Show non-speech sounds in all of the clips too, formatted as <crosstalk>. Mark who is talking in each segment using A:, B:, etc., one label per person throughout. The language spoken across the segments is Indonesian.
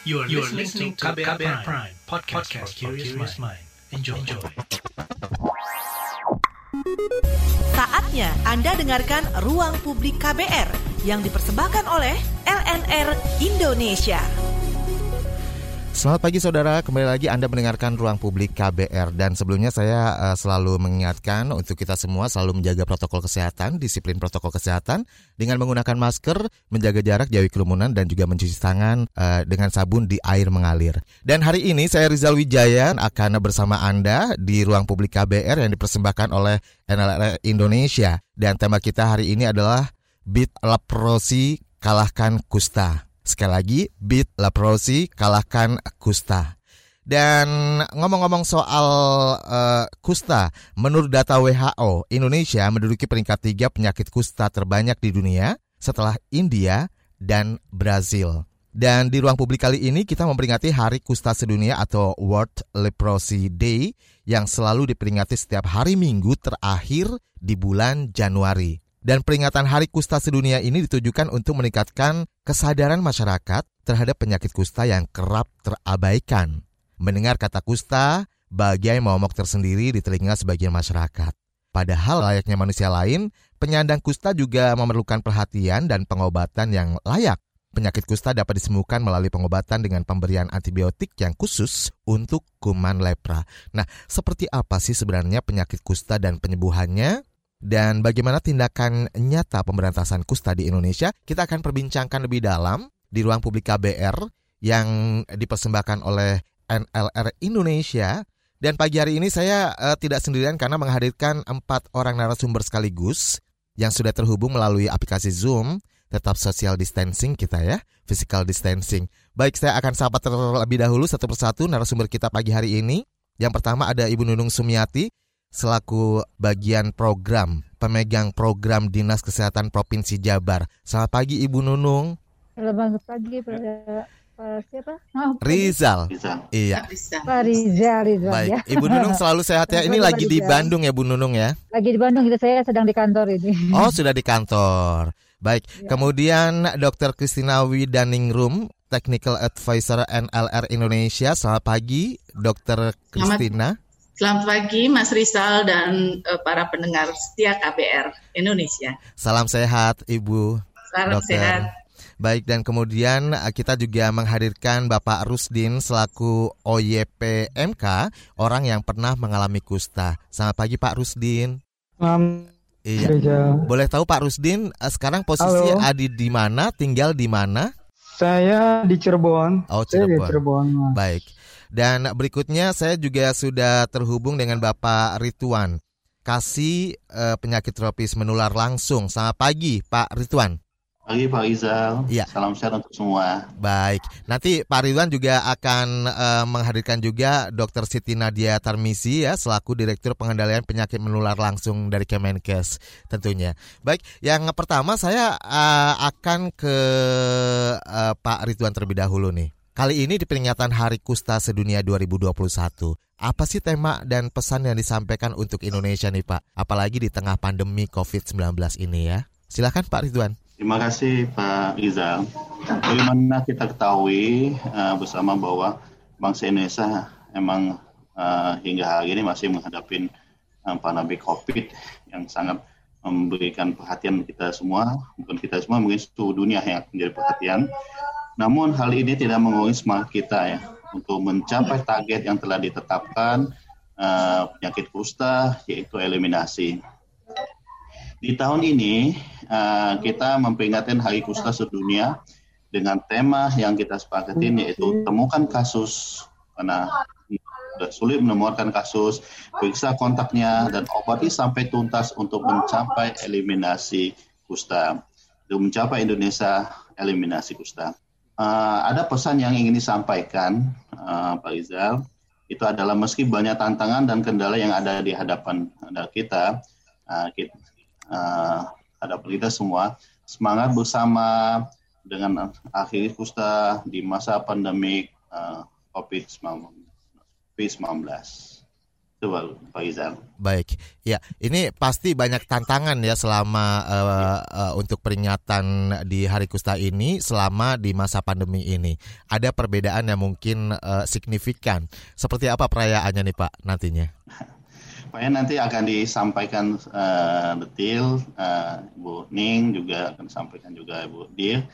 A: You are, you are listening to KBR, KBR Prime, Prime podcast, podcast for curious mind. Enjoy. Enjoy.
B: Saatnya Anda dengarkan Ruang Publik KBR yang dipersembahkan oleh LNR Indonesia.
C: Selamat pagi saudara, kembali lagi Anda mendengarkan Ruang Publik KBR dan sebelumnya saya uh, selalu mengingatkan untuk kita semua selalu menjaga protokol kesehatan, disiplin protokol kesehatan dengan menggunakan masker, menjaga jarak, jauhi kerumunan dan juga mencuci tangan uh, dengan sabun di air mengalir. Dan hari ini saya Rizal Wijaya akan bersama Anda di Ruang Publik KBR yang dipersembahkan oleh NLR Indonesia dan tema kita hari ini adalah Beat Leprosi Kalahkan Kusta. Sekali lagi, beat leprosy, kalahkan kusta. Dan ngomong-ngomong soal uh, kusta, menurut data WHO, Indonesia menduduki peringkat tiga penyakit kusta terbanyak di dunia setelah India dan Brazil. Dan di ruang publik kali ini kita memperingati Hari Kusta Sedunia atau World Leprosy Day yang selalu diperingati setiap hari Minggu terakhir di bulan Januari. Dan peringatan Hari Kusta Sedunia ini ditujukan untuk meningkatkan kesadaran masyarakat terhadap penyakit kusta yang kerap terabaikan. Mendengar kata kusta, bagai momok tersendiri di telinga sebagian masyarakat. Padahal layaknya manusia lain, penyandang kusta juga memerlukan perhatian dan pengobatan yang layak. Penyakit kusta dapat disembuhkan melalui pengobatan dengan pemberian antibiotik yang khusus untuk kuman lepra. Nah, seperti apa sih sebenarnya penyakit kusta dan penyembuhannya? Dan bagaimana tindakan nyata pemberantasan kusta di Indonesia, kita akan perbincangkan lebih dalam di ruang publik KBR yang dipersembahkan oleh NLR Indonesia. Dan pagi hari ini saya uh, tidak sendirian karena menghadirkan empat orang narasumber sekaligus yang sudah terhubung melalui aplikasi Zoom. Tetap social distancing kita ya, physical distancing. Baik, saya akan sapa terlebih dahulu satu persatu narasumber kita pagi hari ini. Yang pertama ada Ibu Nunung Sumiati, selaku bagian program pemegang program Dinas Kesehatan Provinsi Jabar. Selamat pagi Ibu Nunung.
D: Selamat pagi Pak, Pak siapa?
C: Oh, Rizal. Rizal. Iya.
D: Pak Rizal, Rizal
C: Baik, ya. Ibu Nunung selalu sehat ya. Ini lagi di Bandung ya Bu Nunung ya?
D: Lagi di Bandung, kita saya sedang di kantor ini.
C: Oh, sudah di kantor. Baik, ya. kemudian Dr. Kristina Widaningrum, Technical Advisor NLR Indonesia. Selamat pagi, Dr. Kristina.
E: Selamat pagi Mas Rizal dan uh, para pendengar setia KBR Indonesia.
C: Salam sehat Ibu.
E: Salam dokter. sehat.
C: Baik dan kemudian eh, kita juga menghadirkan Bapak Rusdin selaku OYPMK, orang yang pernah mengalami kusta. Selamat pagi Pak Rusdin.
F: Um,
C: iya. Boleh tahu Pak Rusdin eh, sekarang posisi Halo. Adi di mana, tinggal di mana?
F: Saya di Cirebon.
C: Oh, Cirebon. Saya di Cirebon. Baik. Dan berikutnya saya juga sudah terhubung dengan Bapak Rituan. Kasih uh, penyakit tropis menular langsung. Selamat pagi Pak Rituan.
G: Pagi Pak Izal. Ya. Salam sehat untuk semua.
C: Baik. Nanti Pak Ridwan juga akan uh, menghadirkan juga Dr. Siti Nadia Tarmisi ya selaku Direktur Pengendalian Penyakit Menular Langsung dari Kemenkes tentunya. Baik, yang pertama saya uh, akan ke uh, Pak Ridwan terlebih dahulu nih. Kali ini di peringatan Hari Kusta Sedunia 2021. Apa sih tema dan pesan yang disampaikan untuk Indonesia nih Pak? Apalagi di tengah pandemi COVID-19 ini ya. Silakan Pak Ridwan.
G: Terima kasih Pak Izal. Bagaimana kita ketahui uh, bersama bahwa bangsa Indonesia memang uh, hingga hari ini masih menghadapi uh, pandemi COVID yang sangat memberikan perhatian kita semua, bukan kita semua, mungkin seluruh dunia yang menjadi perhatian. Namun hal ini tidak mengurangi semangat kita ya untuk mencapai target yang telah ditetapkan uh, penyakit kusta yaitu eliminasi. Di tahun ini uh, kita memperingati Hari Kusta Sedunia dengan tema yang kita sepakatin yaitu temukan kasus. Karena sudah sulit menemukan kasus, periksa kontaknya dan obati sampai tuntas untuk mencapai eliminasi kusta. Untuk mencapai Indonesia eliminasi kusta uh, ada pesan yang ingin disampaikan uh, Pak Rizal itu adalah meski banyak tantangan dan kendala yang ada di hadapan kita, uh, kita uh, hadapan kita semua semangat bersama dengan akhir kusta di masa pandemi uh, COVID-19. Coba Pak Izal.
C: Baik, ya ini pasti banyak tantangan ya selama uh, uh, untuk peringatan di Hari Kusta ini selama di masa pandemi ini. Ada perbedaan yang mungkin uh, signifikan. Seperti apa perayaannya nih Pak nantinya?
G: Pak nanti akan disampaikan uh, detail uh, Bu Ning juga akan disampaikan juga Bu Dir.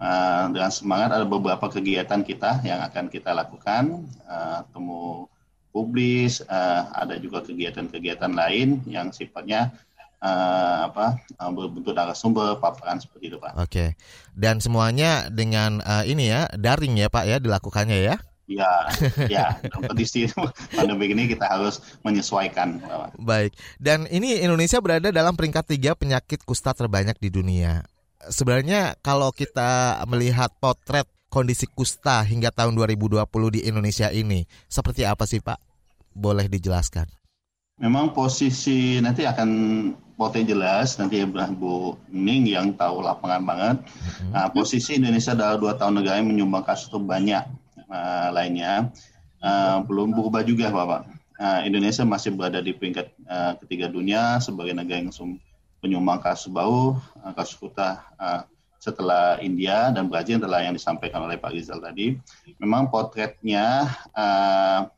G: Uh, dengan semangat ada beberapa kegiatan kita yang akan kita lakukan uh, temu publis, uh, ada juga kegiatan-kegiatan lain yang sifatnya uh, apa uh, berbentuk narasumber paparan seperti itu pak.
C: Oke, dan semuanya dengan uh, ini ya daring ya pak ya dilakukannya ya?
G: Ya, ya. Kondisi pandemi ini kita harus menyesuaikan.
C: Baik. Dan ini Indonesia berada dalam peringkat tiga penyakit kusta terbanyak di dunia. Sebenarnya kalau kita melihat potret kondisi kusta hingga tahun 2020 di Indonesia ini, seperti apa sih Pak? Boleh dijelaskan?
G: Memang posisi nanti akan potensi jelas nanti Bu Ning yang tahu lapangan banget. Mm-hmm. Nah, posisi Indonesia dalam dua tahun negara yang menyumbang kasus banyak uh, lainnya uh, belum berubah juga Bapak. Uh, Indonesia masih berada di peringkat uh, ketiga dunia sebagai negara yang penyumbang kasus bau, uh, kasus kuta uh, setelah India dan Brazil adalah yang disampaikan oleh Pak Rizal tadi. Memang potretnya uh,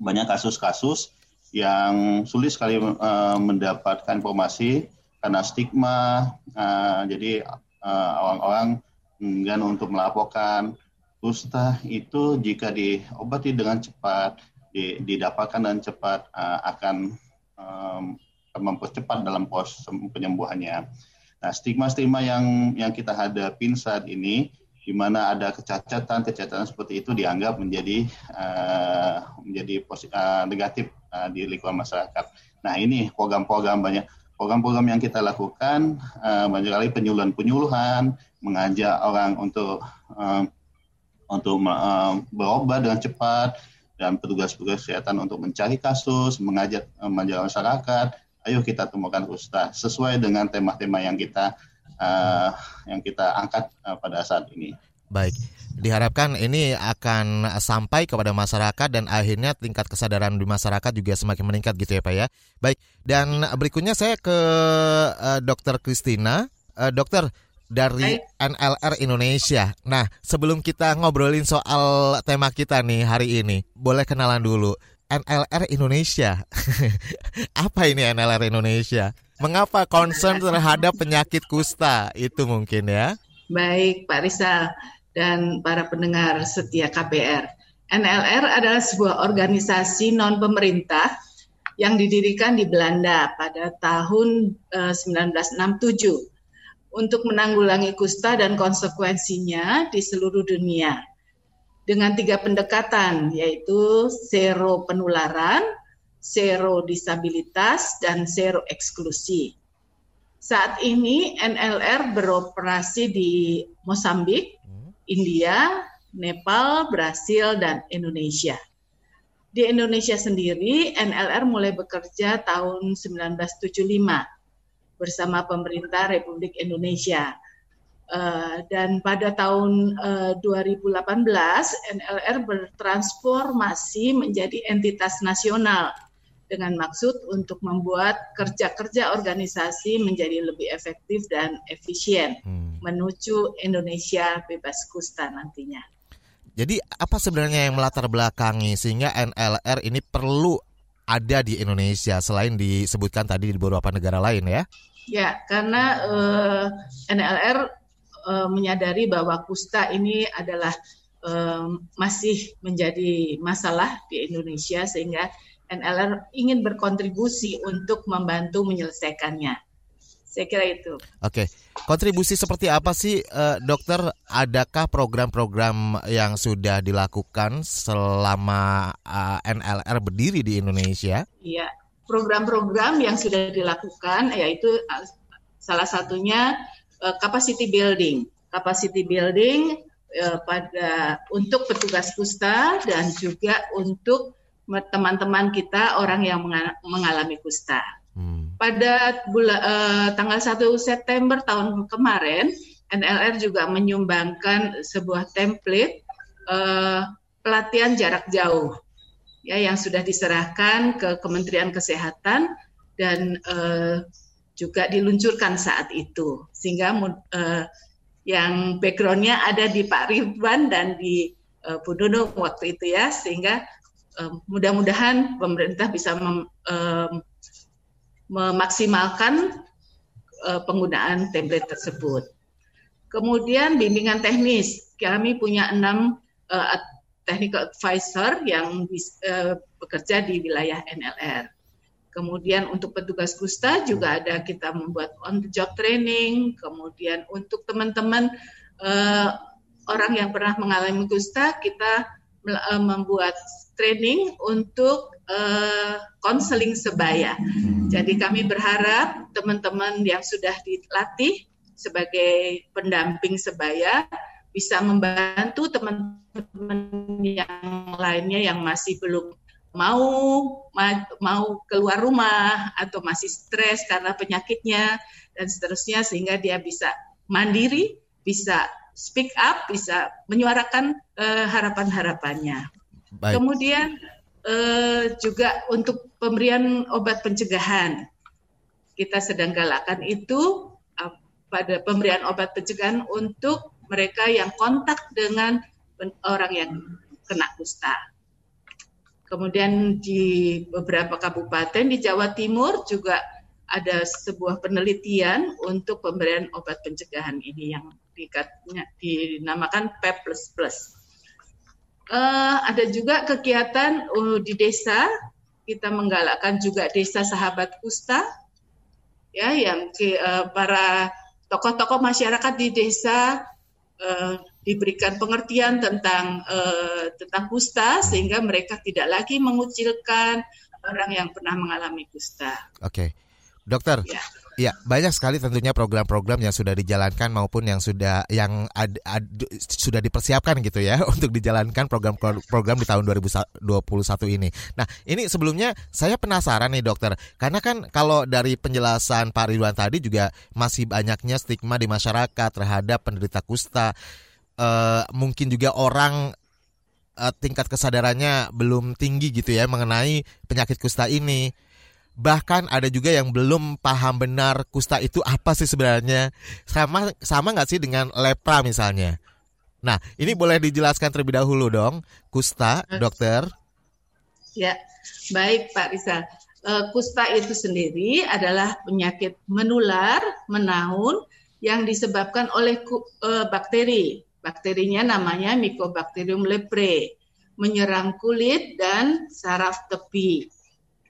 G: banyak kasus-kasus yang sulit sekali uh, mendapatkan informasi karena stigma. Uh, jadi uh, orang-orang enggan untuk melaporkan kusta itu jika diobati dengan cepat, di, didapatkan dan cepat uh, akan um, mempercepat dalam proses penyembuhannya. Nah, stigma-stigma yang yang kita hadapi saat ini di mana ada kecacatan kecacatan seperti itu dianggap menjadi uh, menjadi uh, negatif uh, di lingkungan masyarakat. Nah ini program-program banyak program-program yang kita lakukan uh, banyak kali penyuluhan-penyuluhan mengajak orang untuk uh, untuk uh, berobat dengan cepat dan petugas-petugas kesehatan untuk mencari kasus, mengajak uh, masyarakat, ayo kita temukan kusta sesuai dengan tema-tema yang kita uh, yang kita angkat uh, pada saat ini.
C: Baik, diharapkan ini akan sampai kepada masyarakat dan akhirnya tingkat kesadaran di masyarakat juga semakin meningkat gitu ya Pak ya. Baik, dan berikutnya saya ke uh, Dokter Kristina. Uh, dokter dari NLR Indonesia. Nah, sebelum kita ngobrolin soal tema kita nih hari ini, boleh kenalan dulu. NLR Indonesia. <laughs> Apa ini NLR Indonesia? Mengapa concern terhadap penyakit kusta itu mungkin ya?
E: Baik, Pak Rizal dan para pendengar setia KPR. NLR adalah sebuah organisasi non pemerintah yang didirikan di Belanda pada tahun uh, eh, 1967 untuk menanggulangi kusta dan konsekuensinya di seluruh dunia dengan tiga pendekatan yaitu zero penularan, zero disabilitas, dan zero eksklusi. Saat ini NLR beroperasi di Mosambik, India, Nepal, Brasil, dan Indonesia. Di Indonesia sendiri, NLR mulai bekerja tahun 1975 bersama pemerintah Republik Indonesia Uh, dan pada tahun uh, 2018 NLR bertransformasi menjadi entitas nasional dengan maksud untuk membuat kerja-kerja organisasi menjadi lebih efektif dan efisien hmm. menuju Indonesia bebas kusta nantinya.
C: Jadi apa sebenarnya yang melatar belakangi sehingga NLR ini perlu ada di Indonesia selain disebutkan tadi di beberapa negara lain ya?
E: Ya, karena uh, eh, NLR uh, menyadari bahwa kusta ini adalah um, masih menjadi masalah di Indonesia sehingga NLR ingin berkontribusi untuk membantu menyelesaikannya. Saya kira itu.
C: Oke, kontribusi seperti apa sih, uh, dokter? Adakah program-program yang sudah dilakukan selama uh, NLR berdiri di Indonesia?
E: Iya, program-program yang sudah dilakukan yaitu uh, salah satunya uh, capacity building. Capacity building uh, pada untuk petugas kusta dan juga untuk teman-teman kita orang yang mengalami kusta. Hmm. Pada bulan uh, tanggal 1 September tahun kemarin, NLR juga menyumbangkan sebuah template uh, pelatihan jarak jauh ya yang sudah diserahkan ke Kementerian Kesehatan dan uh, juga diluncurkan saat itu sehingga uh, yang backgroundnya ada di Pak Ridwan dan di uh, Bu Dono waktu itu ya sehingga uh, mudah-mudahan pemerintah bisa mem, uh, memaksimalkan uh, penggunaan template tersebut. Kemudian bimbingan teknis, kami punya enam uh, technical advisor yang uh, bekerja di wilayah NLR. Kemudian untuk petugas kusta juga ada kita membuat on the job training. Kemudian untuk teman-teman uh, orang yang pernah mengalami kusta kita membuat training untuk konseling uh, sebaya. Jadi kami berharap teman-teman yang sudah dilatih sebagai pendamping sebaya bisa membantu teman-teman yang lainnya yang masih belum mau mau keluar rumah atau masih stres karena penyakitnya dan seterusnya sehingga dia bisa mandiri, bisa speak up, bisa menyuarakan uh, harapan-harapannya. Kemudian uh, juga untuk pemberian obat pencegahan kita sedang galakkan itu uh, pada pemberian obat pencegahan untuk mereka yang kontak dengan orang yang kena kusta. Kemudian di beberapa kabupaten di Jawa Timur juga ada sebuah penelitian untuk pemberian obat pencegahan ini yang dinamakan PEP++. Uh, ada juga kegiatan uh, di desa kita menggalakkan juga desa sahabat kusta ya yang uh, para tokoh-tokoh masyarakat di desa uh, diberikan pengertian tentang uh, tentang kusta sehingga mereka tidak lagi mengucilkan orang yang pernah mengalami kusta.
C: Oke, okay. dokter. Ya. Ya, banyak sekali tentunya program-program yang sudah dijalankan maupun yang sudah yang ad, ad, sudah dipersiapkan gitu ya <laughs> untuk dijalankan program-program di tahun 2021 ini. Nah, ini sebelumnya saya penasaran nih dokter, karena kan kalau dari penjelasan Pak Ridwan tadi juga masih banyaknya stigma di masyarakat terhadap penderita kusta uh, mungkin juga orang uh, tingkat kesadarannya belum tinggi gitu ya mengenai penyakit kusta ini. Bahkan ada juga yang belum paham benar kusta itu apa sih sebenarnya. Sama sama nggak sih dengan lepra misalnya. Nah, ini boleh dijelaskan terlebih dahulu dong, kusta, dokter.
E: Ya, baik Pak Risa. Uh, kusta itu sendiri adalah penyakit menular, menaun yang disebabkan oleh uh, bakteri Bakterinya namanya Mycobacterium leprae, menyerang kulit dan saraf tepi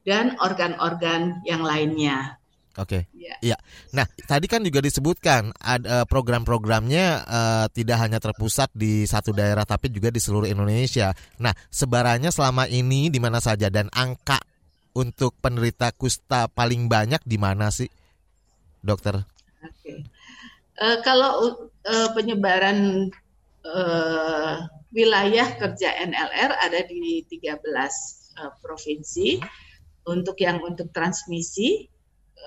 E: dan organ-organ yang lainnya.
C: Oke, okay. ya. ya. Nah, tadi kan juga disebutkan ada program-programnya uh, tidak hanya terpusat di satu daerah, tapi juga di seluruh Indonesia. Nah, sebarannya selama ini di mana saja dan angka untuk penderita kusta paling banyak di mana sih, dokter? Oke, okay.
E: uh, kalau uh, penyebaran uh, wilayah kerja NLR ada di 13 uh, provinsi. Untuk yang untuk transmisi,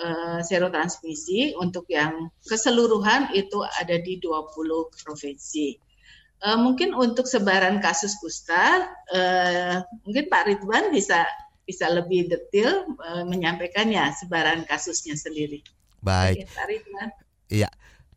E: uh, serotransmisi, untuk yang keseluruhan itu ada di 20 provinsi. Uh, mungkin untuk sebaran kasus kusta, uh, mungkin Pak Ridwan bisa bisa lebih detail uh, menyampaikannya sebaran kasusnya sendiri.
C: Baik. Pak Ridwan. Iya.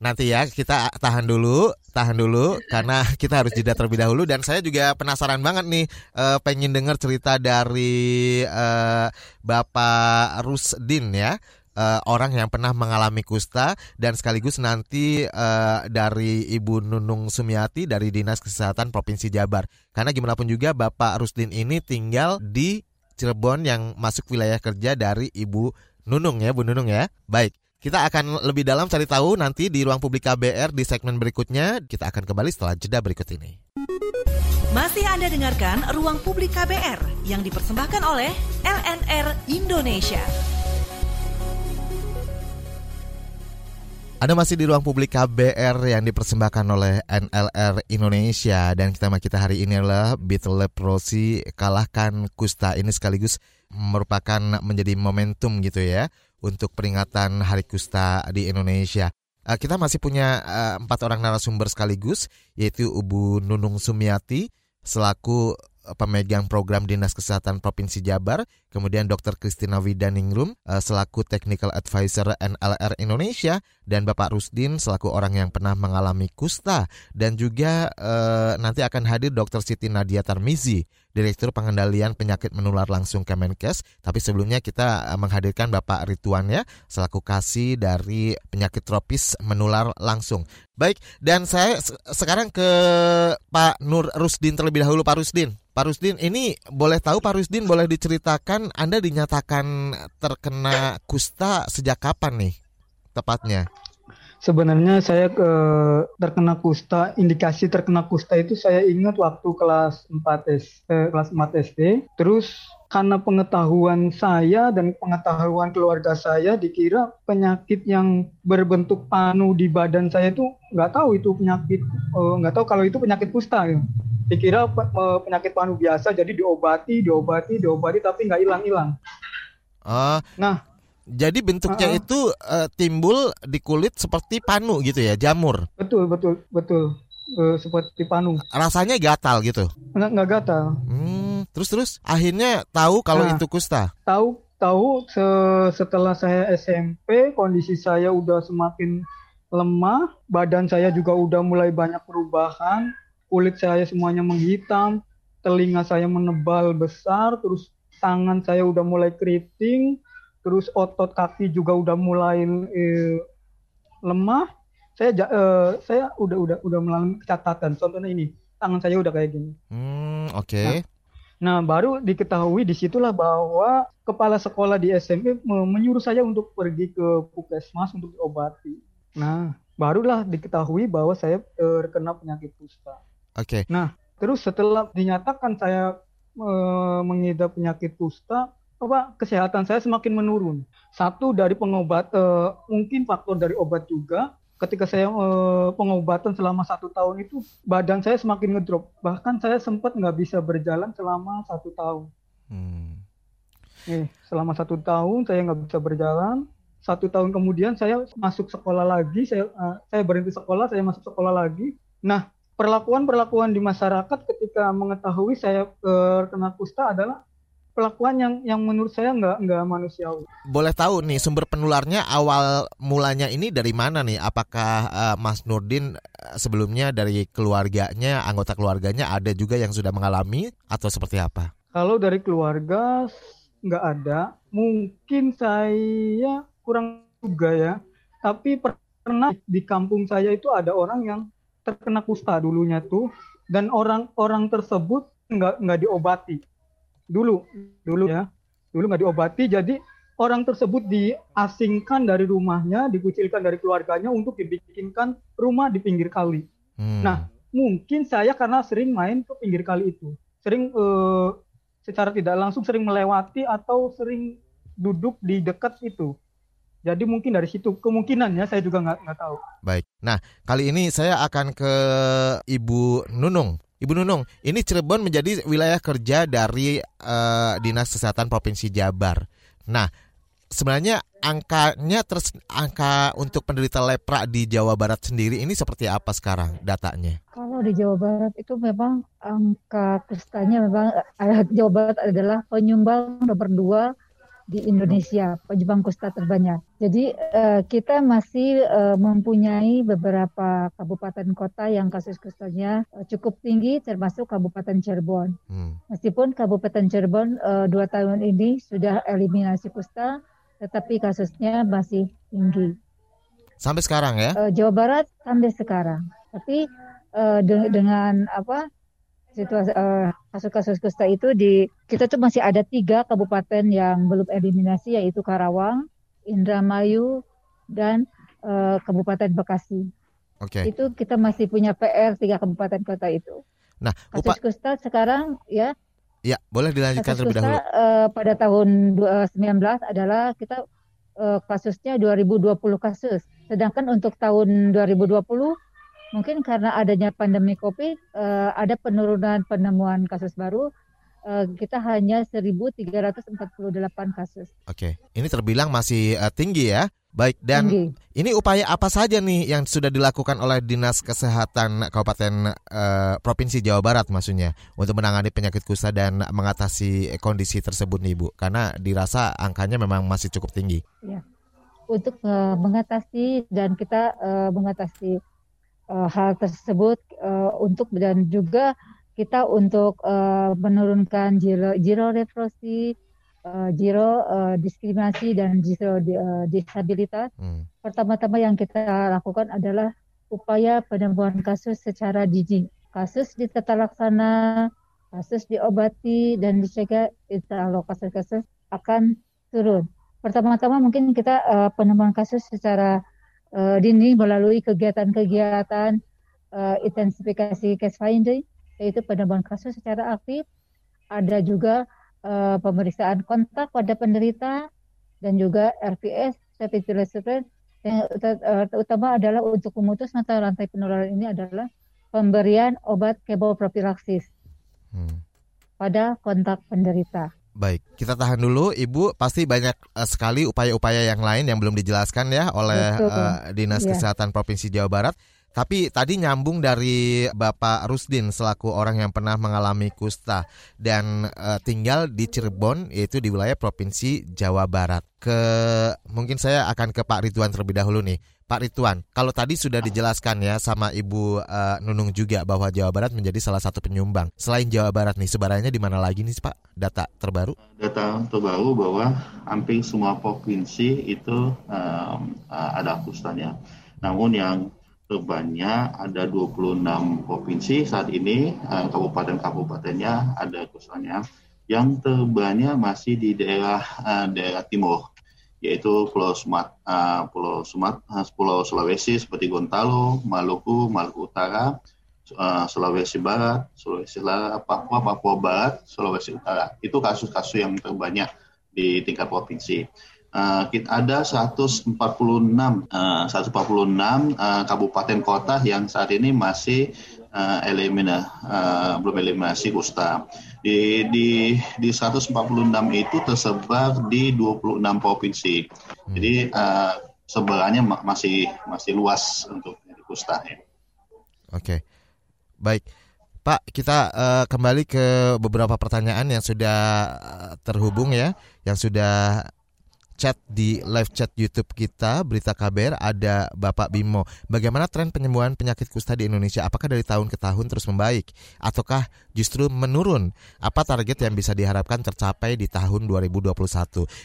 C: Nanti ya kita tahan dulu, tahan dulu karena kita harus jeda terlebih dahulu dan saya juga penasaran banget nih uh, pengen dengar cerita dari uh, Bapak Rusdin ya. Uh, orang yang pernah mengalami kusta dan sekaligus nanti uh, dari Ibu Nunung Sumiati dari Dinas Kesehatan Provinsi Jabar. Karena gimana pun juga Bapak Rusdin ini tinggal di Cirebon yang masuk wilayah kerja dari Ibu Nunung ya, Bu Nunung ya. Baik. Kita akan lebih dalam cari tahu nanti di ruang publik KBR di segmen berikutnya. Kita akan kembali setelah jeda berikut ini.
B: Masih Anda dengarkan Ruang Publik KBR yang dipersembahkan oleh LNR Indonesia.
C: Anda masih di ruang publik KBR yang dipersembahkan oleh NLR Indonesia dan kita kita hari ini adalah Beetle Leprosy kalahkan kusta ini sekaligus merupakan menjadi momentum gitu ya untuk peringatan Hari Kusta di Indonesia. Uh, kita masih punya uh, empat orang narasumber sekaligus, yaitu Ibu Nunung Sumiati selaku pemegang program Dinas Kesehatan Provinsi Jabar, kemudian Dr. Kristina Widaningrum uh, selaku Technical Advisor NLR Indonesia dan Bapak Rusdin selaku orang yang pernah mengalami kusta dan juga uh, nanti akan hadir Dr. Siti Nadia Tarmizi, Direktur Pengendalian Penyakit Menular Langsung Kemenkes. Tapi sebelumnya kita uh, menghadirkan Bapak Rituan ya selaku kasih dari penyakit tropis menular langsung. Baik, dan saya sekarang ke Pak Nur Rusdin terlebih dahulu Pak Rusdin. Pak Rusdin, ini boleh tahu Pak Rusdin boleh diceritakan Anda dinyatakan terkena kusta sejak kapan nih tepatnya?
F: Sebenarnya saya ke terkena kusta, indikasi terkena kusta itu saya ingat waktu kelas 4 S, eh, kelas 4 SD. Terus karena pengetahuan saya dan pengetahuan keluarga saya dikira penyakit yang berbentuk panu di badan saya itu nggak tahu itu penyakit eh, nggak tahu kalau itu penyakit kusta ya. Dikira eh, penyakit panu biasa jadi diobati, diobati, diobati tapi nggak hilang-hilang.
C: Uh, nah, jadi bentuknya uh, itu uh, timbul di kulit seperti panu gitu ya, jamur.
F: Betul, betul, betul. Uh, seperti panu.
C: Rasanya gatal gitu.
F: Nggak, nggak gatal.
C: Hmm, terus terus akhirnya tahu kalau nah, itu kusta.
F: Tahu tahu se setelah saya SMP kondisi saya udah semakin lemah, badan saya juga udah mulai banyak perubahan, kulit saya semuanya menghitam, telinga saya menebal besar, terus tangan saya udah mulai keriting, terus otot kaki juga udah mulai eh, lemah. Saya eh, saya udah udah udah melalui catatan. Contohnya ini, tangan saya udah kayak gini.
C: Hmm, oke. Okay.
F: Nah, nah, baru diketahui di situlah bahwa kepala sekolah di SMP menyuruh saya untuk pergi ke puskesmas untuk diobati. Nah, barulah diketahui bahwa saya terkena penyakit kusta.
C: Oke. Okay.
F: Nah, terus setelah dinyatakan saya e, mengidap penyakit kusta, apa kesehatan saya semakin menurun. Satu dari pengobat, uh, mungkin faktor dari obat juga. Ketika saya uh, pengobatan selama satu tahun itu, badan saya semakin ngedrop. Bahkan saya sempat nggak bisa berjalan selama satu tahun. Hmm. Eh, selama satu tahun saya nggak bisa berjalan. Satu tahun kemudian saya masuk sekolah lagi. Saya uh, saya berhenti sekolah, saya masuk sekolah lagi. Nah, perlakuan-perlakuan di masyarakat ketika mengetahui saya terkena kusta adalah pelakuan yang yang menurut saya nggak nggak manusiawi.
C: Boleh tahu nih sumber penularnya awal mulanya ini dari mana nih? Apakah uh, Mas Nurdin uh, sebelumnya dari keluarganya, anggota keluarganya ada juga yang sudah mengalami atau seperti apa?
F: Kalau dari keluarga nggak ada, mungkin saya kurang juga ya. Tapi pernah di kampung saya itu ada orang yang terkena kusta dulunya tuh, dan orang-orang tersebut nggak nggak diobati dulu dulu ya dulu nggak diobati jadi orang tersebut diasingkan dari rumahnya dikucilkan dari keluarganya untuk dibikinkan rumah di pinggir kali hmm. nah mungkin saya karena sering main ke pinggir kali itu sering eh, secara tidak langsung sering melewati atau sering duduk di dekat itu jadi mungkin dari situ kemungkinannya saya juga nggak nggak tahu.
C: Baik. Nah kali ini saya akan ke Ibu Nunung. Ibu Nunung, ini Cirebon menjadi wilayah kerja dari uh, Dinas Kesehatan Provinsi Jabar. Nah, sebenarnya angkanya terus angka untuk penderita lepra di Jawa Barat sendiri ini seperti apa sekarang datanya?
D: Kalau di Jawa Barat itu memang angka kustanya memang eh, Jawa Barat adalah penyumbang nomor dua di Indonesia penyumbang kusta terbanyak. Jadi uh, kita masih uh, mempunyai beberapa kabupaten kota yang kasus kustanya uh, cukup tinggi, termasuk Kabupaten Cirebon. Hmm. Meskipun Kabupaten Cirebon uh, dua tahun ini sudah eliminasi kusta, tetapi kasusnya masih tinggi.
C: Sampai sekarang ya?
D: Uh, Jawa Barat sampai sekarang. Tapi uh, de dengan apa situasi uh, kasus-kasus kusta itu di kita tuh masih ada tiga kabupaten yang belum eliminasi yaitu Karawang, Indramayu, dan uh, Kabupaten Bekasi.
C: Oke. Okay.
D: Itu kita masih punya PR tiga kabupaten kota itu.
C: Nah,
D: kasus kusta sekarang ya.
C: Ya, boleh dilanjutkan terlebih dahulu.
D: Uh, pada tahun 2019 adalah kita uh, kasusnya 2020 kasus. Sedangkan untuk tahun 2020 mungkin karena adanya pandemi COVID uh, ada penurunan penemuan kasus baru uh, kita hanya 1.348 kasus.
C: Oke, ini terbilang masih uh, tinggi ya. Baik, dan
D: tinggi.
C: ini upaya apa saja nih yang sudah dilakukan oleh Dinas Kesehatan Kabupaten eh, Provinsi Jawa Barat maksudnya untuk menangani penyakit kusta dan mengatasi kondisi tersebut nih Bu? Karena dirasa angkanya memang masih cukup tinggi.
D: untuk eh, mengatasi dan kita eh, mengatasi eh, hal tersebut eh, untuk dan juga kita untuk eh, menurunkan zero, zero eh, zero eh, diskriminasi dan zero eh, disabilitas.
C: Hmm.
D: Pertama-tama yang kita lakukan adalah upaya penyembuhan kasus secara dini. Kasus di tata laksana, kasus diobati dan dicegah, insya Allah kasus-kasus akan turun. Pertama-tama mungkin kita eh, penemuan kasus secara eh, dini melalui kegiatan-kegiatan eh, intensifikasi case finding, yaitu penemuan kasus secara aktif. Ada juga eh, pemeriksaan kontak pada penderita dan juga RPS, rapid. Yang ut- utama adalah untuk memutus mata rantai penularan ini adalah pemberian obat kemopropilaksis
C: Hmm.
D: pada kontak penderita.
C: Baik, kita tahan dulu, Ibu. Pasti banyak eh, sekali upaya-upaya yang lain yang belum dijelaskan ya oleh
D: Betul.
C: eh, Dinas
D: Iya.
C: Kesehatan Provinsi Jawa Barat. Tapi tadi nyambung dari Bapak Rusdin selaku orang yang pernah mengalami kusta dan eh, tinggal di Cirebon yaitu di wilayah Provinsi Jawa Barat. Ke mungkin saya akan ke Pak Ridwan terlebih dahulu nih. Pak Ridwan, kalau tadi sudah dijelaskan ya sama Ibu eh, Nunung juga bahwa Jawa Barat menjadi salah satu penyumbang. Selain Jawa Barat nih, sebarannya di mana lagi nih Pak? Data terbaru?
G: data terbaru bahwa hampir semua provinsi itu uh, ada kustanya. Namun yang terbanyak ada 26 provinsi saat ini uh, kabupaten-kabupatennya ada kustanya. Yang terbanyak masih di daerah uh, daerah timur yaitu Pulau Sumat, uh, Pulau Sumat, Pulau Sulawesi seperti Gorontalo, Maluku, Maluku Utara, Sulawesi Barat, Sulawesi Selatan, Papua, Papua Barat, Sulawesi Utara. Itu kasus-kasus yang terbanyak di tingkat provinsi. Uh, kita ada 146 uh, 146 uh, kabupaten kota yang saat ini masih uh, elimina, uh, belum eliminasi kusta. Di, di di 146 itu tersebar di 26 provinsi. Jadi uh, sebarannya ma- masih masih luas untuk kusta ya.
C: Oke, baik. Pak, kita eh, kembali ke beberapa pertanyaan yang sudah eh, terhubung ya, yang sudah chat di live chat YouTube kita Berita KBR ada Bapak Bimo. Bagaimana tren penyembuhan penyakit kusta di Indonesia? Apakah dari tahun ke tahun terus membaik ataukah justru menurun? Apa target yang bisa diharapkan tercapai di tahun 2021?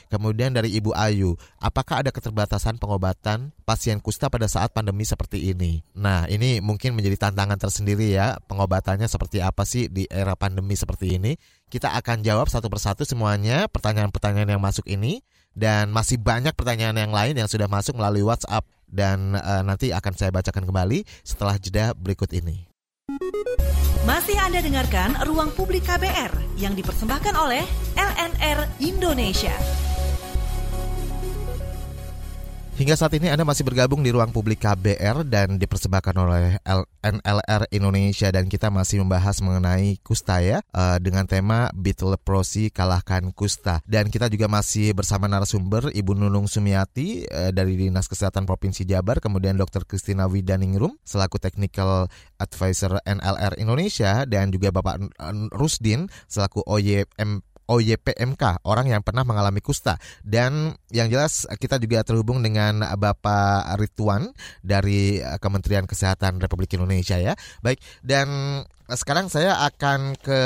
C: Kemudian dari Ibu Ayu, apakah ada keterbatasan pengobatan pasien kusta pada saat pandemi seperti ini? Nah, ini mungkin menjadi tantangan tersendiri ya, pengobatannya seperti apa sih di era pandemi seperti ini? Kita akan jawab satu persatu semuanya pertanyaan-pertanyaan yang masuk ini dan masih banyak pertanyaan yang lain yang sudah masuk melalui WhatsApp dan eh, nanti akan saya bacakan kembali setelah jeda berikut ini.
B: Masih Anda dengarkan Ruang Publik KBR yang dipersembahkan oleh LNR Indonesia.
C: Hingga saat ini Anda masih bergabung di ruang publik KBR dan dipersembahkan oleh NLR Indonesia dan kita masih membahas mengenai kusta ya eh, dengan tema Beat Leprosy kalahkan kusta dan kita juga masih bersama narasumber Ibu Nunung Sumiati eh, dari Dinas Kesehatan Provinsi Jabar kemudian Dr. Kristina Widaningrum selaku Technical Advisor NLR Indonesia dan juga Bapak Rusdin selaku OYM OYPMK, orang yang pernah mengalami kusta. Dan yang jelas kita juga terhubung dengan Bapak Ridwan dari eh, Kementerian Kesehatan Republik Indonesia ya. Baik, dan eh, sekarang saya akan ke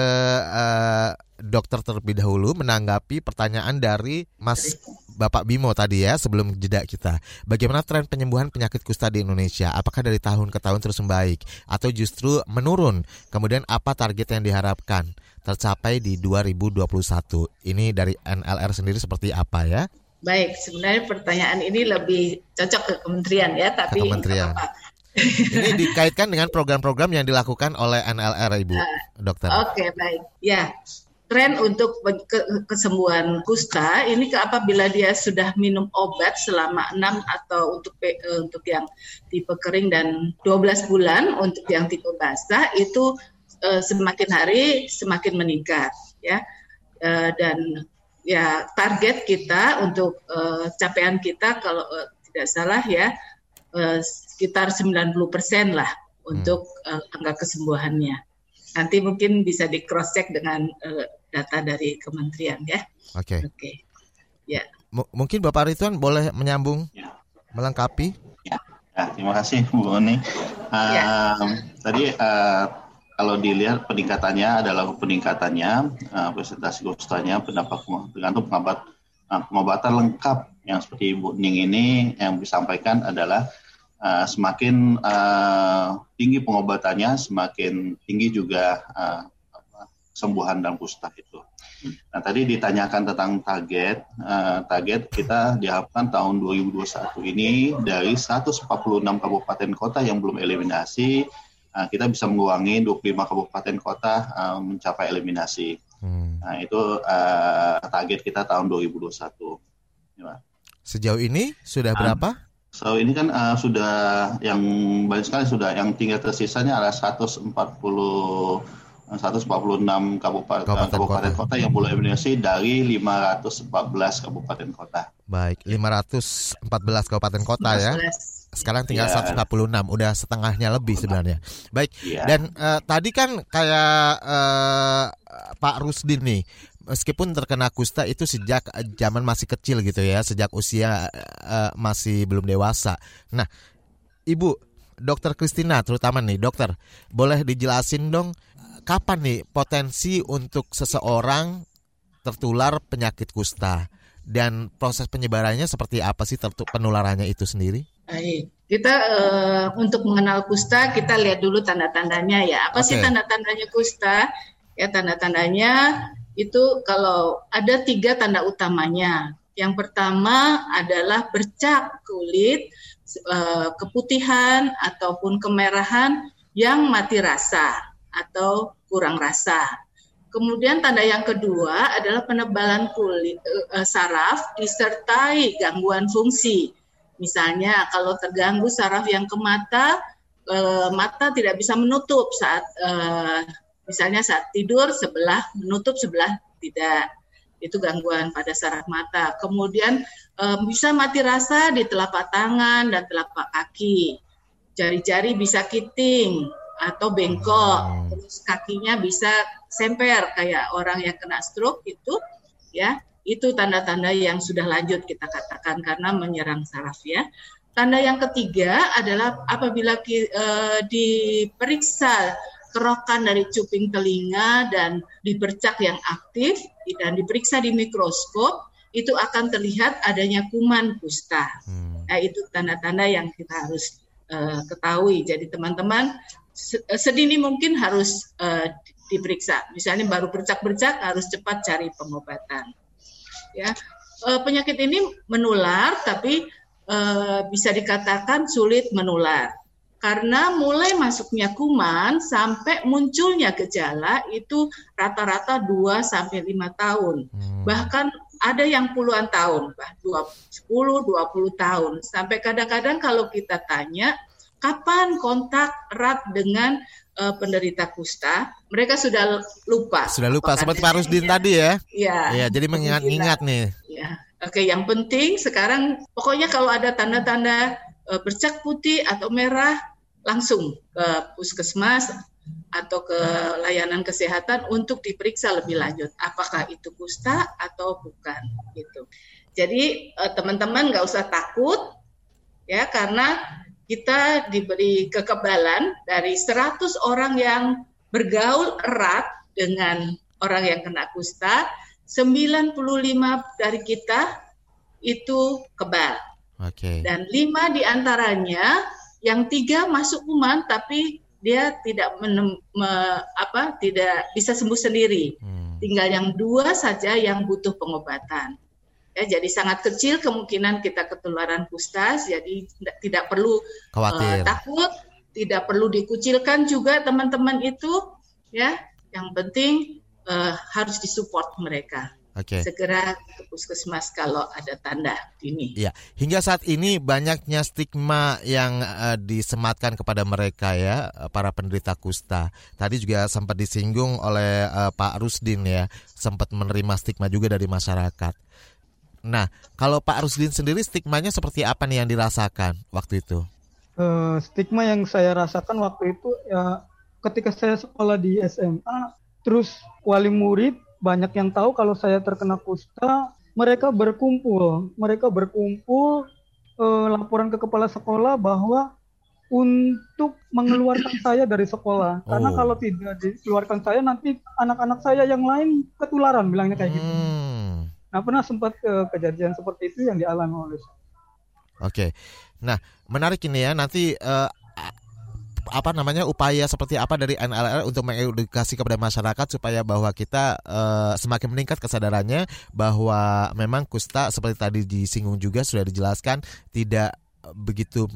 C: eh, dokter terlebih dahulu menanggapi pertanyaan dari Mas Bapak Bimo tadi ya sebelum jeda kita. Bagaimana tren penyembuhan penyakit kusta di Indonesia? Apakah dari tahun ke tahun terus membaik atau justru menurun? Kemudian apa target yang diharapkan tercapai di 2021? Ini dari NLR sendiri seperti apa ya?
E: Baik, sebenarnya pertanyaan ini lebih cocok ke kementerian ya, tapi
C: Ke kementerian. Ini dikaitkan dengan program-program yang dilakukan oleh NLR Ibu Dokter.
E: Oke, baik. Ya, tren untuk ke- kesembuhan kusta ini ke apabila dia sudah minum obat selama 6 atau untuk eh, untuk yang tipe kering dan 12 bulan untuk yang tipe basah itu eh, semakin hari semakin meningkat ya. Eh, dan ya target kita untuk eh, capaian kita kalau eh, tidak salah ya uh, sekitar 90 persen lah untuk uh, angka kesembuhannya. Nanti mungkin bisa di cross check dengan uh, data dari kementerian ya.
C: Oke. Okay.
E: Oke. Okay. Ya.
C: M mungkin Bapak Ridwan boleh menyambung, ya. melengkapi.
G: Ya. ya, terima kasih Bu Oni. Uh, ya. Tadi uh, kalau dilihat peningkatannya adalah peningkatannya uh, presentasi kustanya pendapat tergantung pengobat uh, pengobatan lengkap yang seperti Ibu Ning ini yang disampaikan adalah uh, semakin uh, tinggi pengobatannya semakin tinggi juga uh, kesembuhan dan kusta itu. Nah tadi ditanyakan tentang target, uh, target kita diharapkan tahun 2021 ini dari 146 kabupaten kota yang belum eliminasi uh, kita bisa mengurangi 25 kabupaten kota uh, mencapai eliminasi. Hmm. Nah, itu uh, target kita tahun 2021.
C: Ya. Sejauh ini sudah uh, berapa?
G: So ini kan uh, sudah yang banyak sekali sudah yang tinggal tersisanya adalah 140 146 kabupaten, kabupaten, kabupaten kota. kota yang belum eliminasi dari 514 kabupaten kota.
C: Baik, 514 kabupaten kota 15. ya. Sekarang tinggal yeah. 146, udah setengahnya lebih sebenarnya. Baik. Yeah. Dan uh, tadi kan kayak uh, Pak Rusdin nih, meskipun terkena kusta itu sejak zaman masih kecil gitu ya, sejak usia uh, masih belum dewasa. Nah, Ibu Dokter Kristina terutama nih, dokter, boleh dijelasin dong kapan nih potensi untuk seseorang tertular penyakit kusta dan proses penyebarannya seperti apa sih penularannya itu sendiri?
E: Baik, kita uh, untuk mengenal kusta kita lihat dulu tanda-tandanya ya. Apa okay. sih tanda-tandanya kusta? Ya tanda-tandanya itu kalau ada tiga tanda utamanya. Yang pertama adalah bercak kulit, uh, keputihan ataupun kemerahan yang mati rasa atau kurang rasa. Kemudian tanda yang kedua adalah penebalan kulit uh, saraf disertai gangguan fungsi Misalnya kalau terganggu saraf yang ke mata, e, mata tidak bisa menutup saat e, misalnya saat tidur sebelah menutup sebelah tidak. Itu gangguan pada saraf mata. Kemudian e, bisa mati rasa di telapak tangan dan telapak kaki. Jari-jari bisa kiting atau bengkok. Terus kakinya bisa semper kayak orang yang kena stroke itu ya itu tanda-tanda yang sudah lanjut kita katakan karena menyerang saraf ya. Tanda yang ketiga adalah apabila uh, diperiksa kerokan dari cuping telinga dan dipercak yang aktif dan diperiksa di mikroskop itu akan terlihat adanya kuman kusta. Hmm. Nah, itu tanda-tanda yang kita harus uh, ketahui. Jadi teman-teman sedini mungkin harus uh, diperiksa. Misalnya baru bercak-bercak harus cepat cari pengobatan ya e, penyakit ini menular tapi e, bisa dikatakan sulit menular karena mulai masuknya kuman sampai munculnya gejala itu rata-rata 2 sampai 5 tahun. Hmm. Bahkan ada yang puluhan tahun, bah 10 20 tahun. Sampai kadang-kadang kalau kita tanya kapan kontak erat dengan uh, penderita kusta, mereka sudah lupa.
C: Sudah lupa seperti Pak Rusdin tadi ya. Iya. Ya, jadi mengingat-ingat nih.
E: Ya. Oke, yang penting sekarang pokoknya kalau ada tanda-tanda uh, bercak putih atau merah langsung ke puskesmas atau ke layanan kesehatan untuk diperiksa lebih lanjut apakah itu kusta atau bukan gitu. Jadi eh, teman-teman nggak usah takut ya karena kita diberi kekebalan dari 100 orang yang bergaul erat dengan orang yang kena kusta, 95 dari kita itu kebal.
C: Okay.
E: Dan lima di antaranya yang tiga masuk kuman tapi dia tidak menem, me, apa tidak bisa sembuh sendiri. Hmm. Tinggal yang dua saja yang butuh pengobatan. Ya, jadi sangat kecil kemungkinan kita ketularan kusta, jadi tidak, tidak perlu Uh, takut, tidak perlu dikucilkan juga teman-teman itu, ya. Yang penting uh, harus disupport mereka.
C: Okay.
E: Segera ke puskesmas kalau ada tanda ini.
C: Iya, hingga saat ini banyaknya stigma yang uh, disematkan kepada mereka ya, para penderita kusta. Tadi juga sempat disinggung oleh uh, Pak Rusdin ya, sempat menerima stigma juga dari masyarakat. Nah, kalau Pak Rusdin sendiri stigmanya seperti apa nih yang dirasakan waktu itu?
F: Uh, stigma yang saya rasakan waktu itu ya ketika saya sekolah di SMA, terus wali murid banyak yang tahu kalau saya terkena kusta, mereka berkumpul, mereka berkumpul uh, laporan ke kepala sekolah bahwa untuk mengeluarkan saya dari sekolah. Karena oh. kalau tidak dikeluarkan saya nanti anak-anak saya yang lain ketularan bilangnya kayak gitu. hmm. gitu. Nah, pernah sempat ke kejadian seperti itu yang dialami oleh saya.
C: Oke. Nah, menarik ini ya. Nanti uh, apa namanya upaya seperti apa dari NLR untuk mengedukasi kepada masyarakat supaya bahwa kita uh, semakin meningkat kesadarannya bahwa memang kusta seperti tadi disinggung juga sudah dijelaskan tidak begitu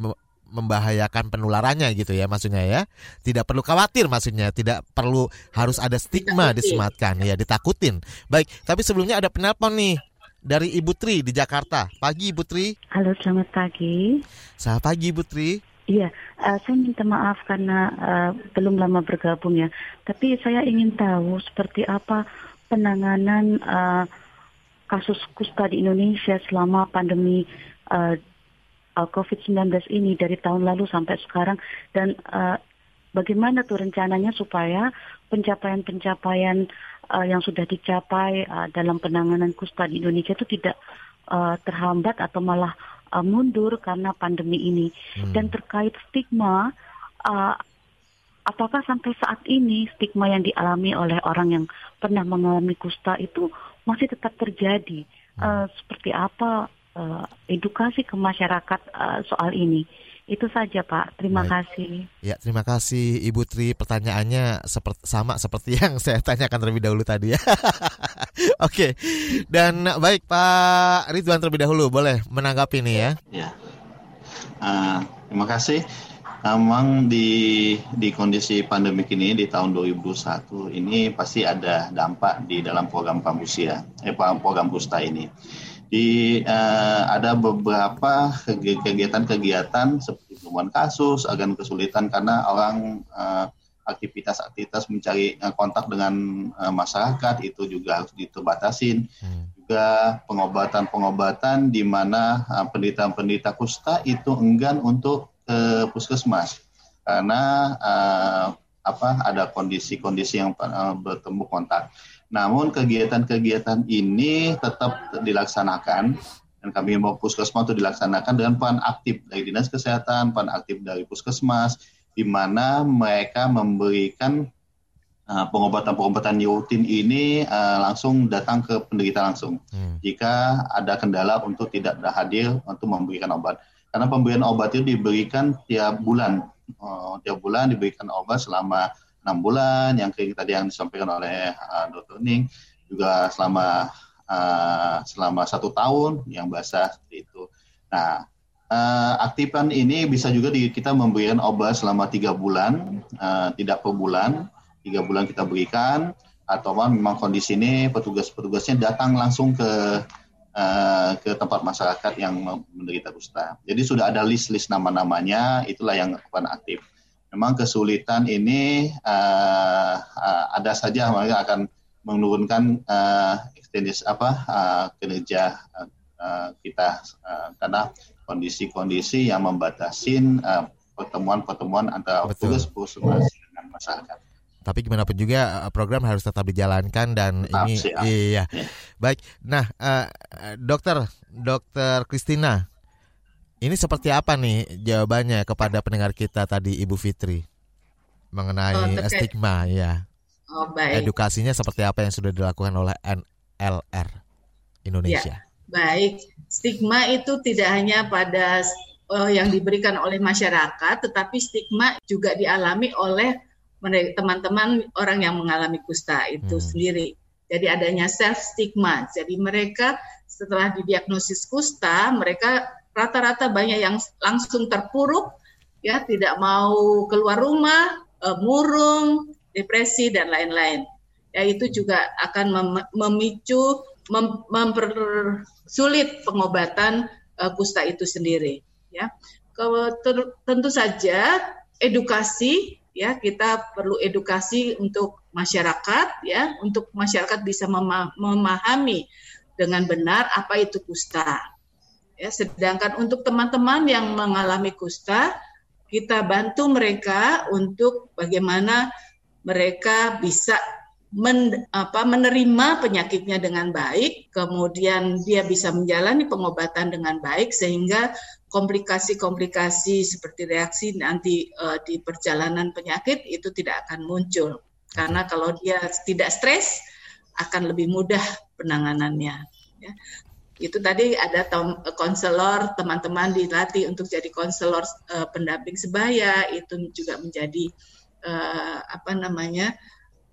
C: membahayakan penularannya gitu ya maksudnya ya. Tidak perlu khawatir maksudnya, tidak perlu harus ada stigma disematkan ya, ditakutin. Baik, tapi sebelumnya ada penelpon nih dari Ibu Tri di Jakarta. Pagi Ibu Tri.
H: Halo, selamat pagi.
C: Selamat pagi Ibu Tri.
H: Iya, uh, saya minta maaf karena uh, belum lama bergabung ya. Tapi saya ingin tahu seperti apa penanganan uh, kasus kusta di Indonesia selama pandemi uh, uh, COVID-19 ini dari tahun lalu sampai sekarang. Dan uh, bagaimana tuh rencananya supaya pencapaian-pencapaian uh, yang sudah dicapai uh, dalam penanganan kusta di Indonesia itu tidak uh, terhambat atau malah uh, mundur karena pandemi ini? Hmm. dan terkait stigma uh, apakah sampai saat ini stigma yang dialami oleh orang yang pernah mengalami kusta itu masih tetap terjadi? Uh, seperti apa uh, edukasi ke masyarakat uh, soal ini. Itu saja Pak. Terima baik. kasih.
C: Ya, terima kasih Ibu Tri. Pertanyaannya seperti sama seperti <laughs> yang saya tanyakan terlebih dahulu tadi ya. <laughs> Oke. Dan baik Pak Ridwan terlebih dahulu boleh menanggapi ini ya.
G: Ya. Uh, terima kasih. Memang di di kondisi pandemi ini di tahun 2021 ini pasti ada dampak di dalam program Kambusia, eh program Kusta ini di uh, ada beberapa kegiatan-kegiatan seperti penemuan kasus, agan kesulitan karena orang uh, aktivitas-aktivitas mencari uh, kontak dengan uh, masyarakat itu juga harus diterbatasin. Hmm. Juga pengobatan-pengobatan di mana uh, penderita-penderita kusta itu enggan untuk ke puskesmas karena uh, apa ada kondisi-kondisi yang uh, bertemu kontak. Namun kegiatan-kegiatan ini tetap dilaksanakan dan kami mau puskesmas itu dilaksanakan dengan peran aktif dari dinas kesehatan, peran aktif dari puskesmas, di mana mereka memberikan uh, pengobatan-pengobatan rutin ini uh, langsung datang ke penderita langsung. Hmm. Jika ada kendala untuk tidak hadir untuk memberikan obat, karena pemberian obat itu diberikan tiap bulan, uh, tiap bulan diberikan obat selama enam bulan yang tadi yang disampaikan oleh uh, Dr. Ning juga selama uh, selama satu tahun yang basah itu. Nah, uh, aktifan ini bisa juga di, kita memberikan obat selama tiga bulan, uh, tidak per bulan, tiga bulan kita berikan, atau memang kondisi ini petugas-petugasnya datang langsung ke uh, ke tempat masyarakat yang menderita kusta. Jadi sudah ada list-list nama-namanya, itulah yang akan aktif memang kesulitan ini uh, uh, ada saja mereka akan menurunkan uh, ekstendis apa uh, kinerja uh, kita uh, karena kondisi-kondisi yang membatasin pertemuan-pertemuan antara petugas puskesmas dengan masyarakat.
C: Tapi gimana pun juga program harus tetap dijalankan dan tetap, ini siap. iya. Ya. Baik. Nah, uh, dokter Dokter Kristina ini seperti apa nih jawabannya kepada pendengar kita tadi Ibu Fitri mengenai oh, stigma ya? Oh, baik. Edukasinya seperti apa yang sudah dilakukan oleh NLR Indonesia?
E: Ya, baik, stigma itu tidak hanya pada uh, yang diberikan oleh masyarakat, tetapi stigma juga dialami oleh teman-teman orang yang mengalami kusta itu hmm. sendiri. Jadi adanya self stigma. Jadi mereka setelah didiagnosis kusta, mereka rata-rata banyak yang langsung terpuruk, ya tidak mau keluar rumah, uh, murung, depresi dan lain-lain. Ya itu juga akan mem memicu mem mempersulit pengobatan uh, kusta itu sendiri. Ya, tentu saja edukasi ya kita perlu edukasi untuk masyarakat ya untuk masyarakat bisa memahami dengan benar apa itu kusta. Ya, sedangkan untuk teman-teman yang mengalami kusta, kita bantu mereka untuk bagaimana mereka bisa men, apa, menerima penyakitnya dengan baik, kemudian dia bisa menjalani pengobatan dengan baik sehingga komplikasi-komplikasi seperti reaksi nanti uh, di perjalanan penyakit itu tidak akan muncul. Karena kalau dia tidak stres akan lebih mudah penanganannya. Ya. Itu tadi ada konselor teman-teman dilatih untuk jadi konselor uh, pendamping sebaya itu juga menjadi uh, apa namanya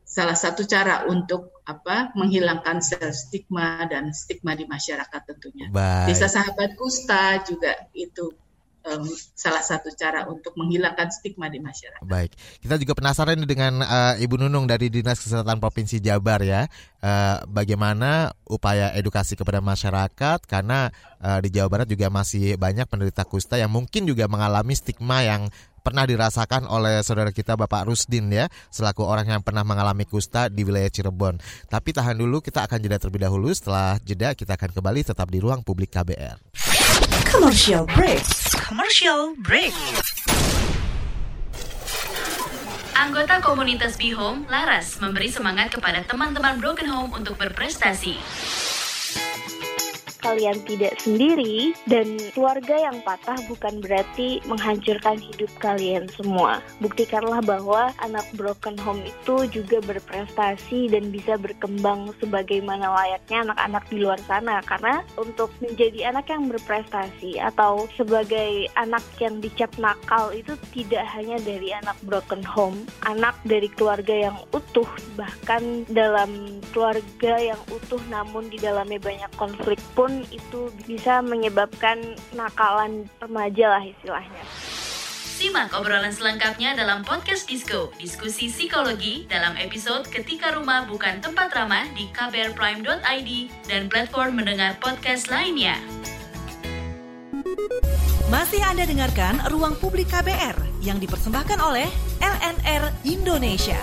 E: salah satu cara untuk apa menghilangkan stigma dan stigma di masyarakat tentunya.
C: Baik.
E: Desa Sahabat Kusta juga itu um, salah satu cara untuk menghilangkan stigma di masyarakat.
C: Baik, kita juga penasaran dengan uh, Ibu Nunung dari Dinas Kesehatan Provinsi Jabar ya, uh, bagaimana upaya edukasi kepada masyarakat? Karena uh, di Jawa Barat juga masih banyak penderita kusta yang mungkin juga mengalami stigma yang pernah dirasakan oleh saudara kita Bapak Rusdin ya selaku orang yang pernah mengalami kusta di wilayah Cirebon. Tapi tahan dulu kita akan jeda terlebih dahulu setelah jeda kita akan kembali tetap di ruang publik KBR.
B: Commercial break. Commercial break.
I: Anggota komunitas Be Home, Laras, memberi semangat kepada teman-teman Broken Home untuk berprestasi
J: kalian tidak sendiri dan keluarga yang patah bukan berarti menghancurkan hidup kalian semua. Buktikanlah bahwa anak broken home itu juga berprestasi dan bisa berkembang sebagaimana layaknya anak-anak di luar sana karena untuk menjadi anak yang berprestasi atau sebagai anak yang dicap nakal itu tidak hanya dari anak broken home, anak dari keluarga yang utuh bahkan dalam keluarga yang utuh namun di dalamnya banyak konflik pun itu bisa menyebabkan nakalan remaja lah istilahnya.
I: Simak obrolan selengkapnya dalam podcast Disco, diskusi psikologi dalam episode Ketika Rumah Bukan Tempat Ramah di kbrprime.id dan platform mendengar podcast lainnya.
B: Masih Anda dengarkan Ruang Publik KBR yang dipersembahkan oleh LNR Indonesia.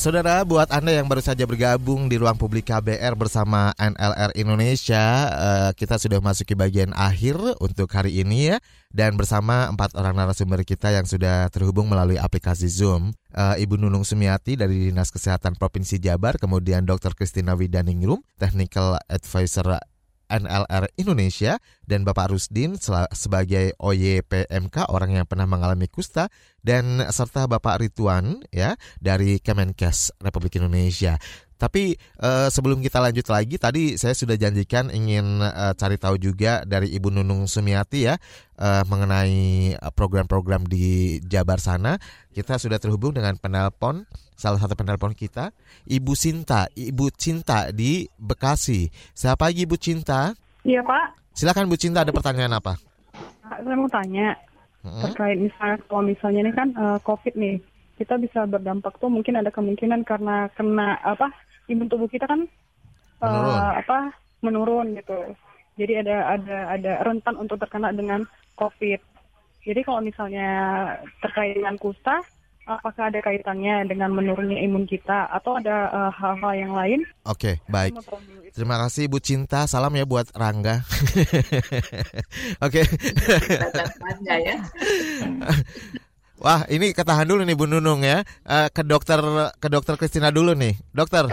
C: Saudara, buat Anda yang baru saja bergabung di ruang publik KBR bersama NLR Indonesia, uh, kita sudah masuki bagian akhir untuk hari ini ya. Dan bersama empat orang narasumber kita yang sudah terhubung melalui aplikasi Zoom. Uh, Ibu Nunung Sumiati dari Dinas Kesehatan Provinsi Jabar, kemudian Dr. Kristina Widaningrum, Technical Advisor NLR Indonesia dan Bapak Rusdin sebagai OYPMK orang yang pernah mengalami kusta dan serta Bapak Rituan ya dari Kemenkes Republik Indonesia. Tapi uh, sebelum kita lanjut lagi, tadi saya sudah janjikan ingin uh, cari tahu juga dari Ibu Nunung Sumiati ya uh, mengenai program-program di Jabar sana. Kita sudah terhubung dengan penelpon salah satu penelpon kita, Ibu Cinta, Ibu Cinta di Bekasi. Siapa lagi Ibu Cinta?
K: Iya Pak.
C: Silakan Bu Cinta, ada pertanyaan apa?
K: Saya mau tanya hmm? terkait misalnya kalau misalnya ini kan uh, COVID nih, kita bisa berdampak tuh mungkin ada kemungkinan karena kena apa imun tubuh kita kan menurun. Uh, apa menurun gitu. Jadi ada ada ada rentan untuk terkena dengan COVID. Jadi kalau misalnya terkait dengan kusta, apakah ada kaitannya dengan menurunnya imun kita atau ada eh, hal-hal uh, yang lain?
C: Oke, okay, baik. Terima kasih Bu Cinta. Salam ya buat Rangga. <laughs> Oke. ya. Wah, ini ketahan dulu nih Bu Nunung ya. Uh, ke dokter ke dokter Kristina dulu nih. Dokter.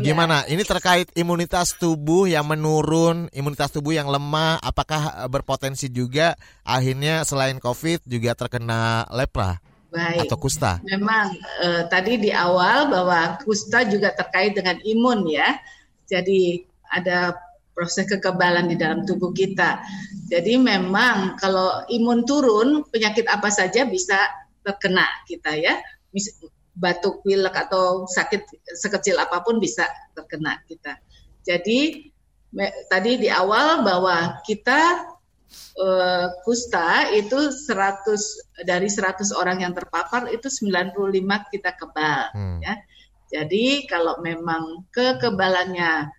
C: Gimana? Ini terkait imunitas tubuh yang menurun, imunitas tubuh yang lemah, apakah berpotensi juga akhirnya selain COVID juga terkena lepra?
E: Baik.
C: Atau kusta?
E: Memang eh, tadi di awal bahwa kusta juga terkait dengan imun ya. Jadi ada proses kekebalan di dalam tubuh kita. Jadi memang kalau imun turun, penyakit apa saja bisa terkena kita ya. Batuk, pilek atau sakit sekecil apa pun bisa terkena kita. Jadi me, tadi di awal bahwa kita uh, kusta itu 100 dari 100 orang yang terpapar itu 95 kita kebal hmm. ya. Jadi kalau memang kekebalannya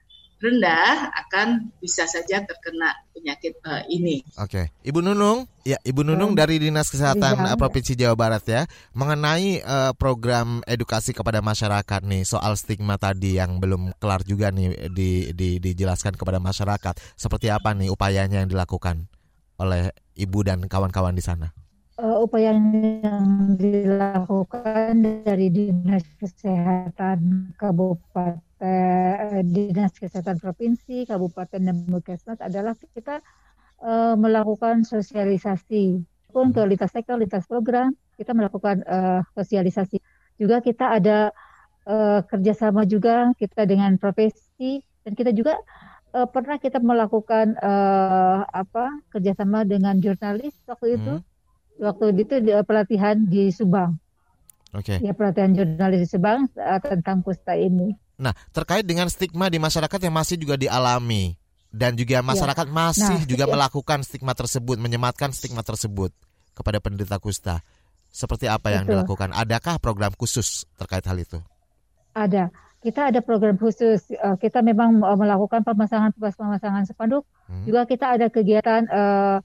E: rendah akan bisa saja terkena penyakit uh, ini.
C: Oke, okay. Ibu Nunung, ya Ibu Nunung hmm. dari Dinas Kesehatan ya. Provinsi Jawa Barat ya, mengenai uh, program edukasi kepada masyarakat nih soal stigma tadi yang belum kelar juga nih di, di, dijelaskan kepada masyarakat. Seperti apa nih upayanya yang dilakukan oleh Ibu dan kawan-kawan di sana?
D: Uh, upaya yang dilakukan dari Dinas Kesehatan Kabupaten, uh, Dinas Kesehatan Provinsi, Kabupaten dan Puskesmas adalah kita uh, melakukan sosialisasi pun ke lintas sektor, lintas program, kita melakukan uh, sosialisasi. Juga kita ada uh, kerjasama juga kita dengan profesi dan kita juga uh, pernah kita melakukan uh, apa kerjasama dengan jurnalis waktu itu. Hmm waktu itu di, pelatihan di Subang.
C: Oke. Okay.
D: Ya pelatihan jurnalis di Subang uh, tentang kusta ini.
C: Nah, terkait dengan stigma di masyarakat yang masih juga dialami dan juga ya. masyarakat ya. masih nah, juga ya. melakukan stigma tersebut, menyematkan stigma tersebut kepada penderita kusta. Seperti apa yang Betul. dilakukan? Adakah program khusus terkait hal itu?
D: Ada. Kita ada program khusus. Uh, kita memang melakukan pemasangan-pemasangan spanduk. Hmm. Juga kita ada kegiatan uh,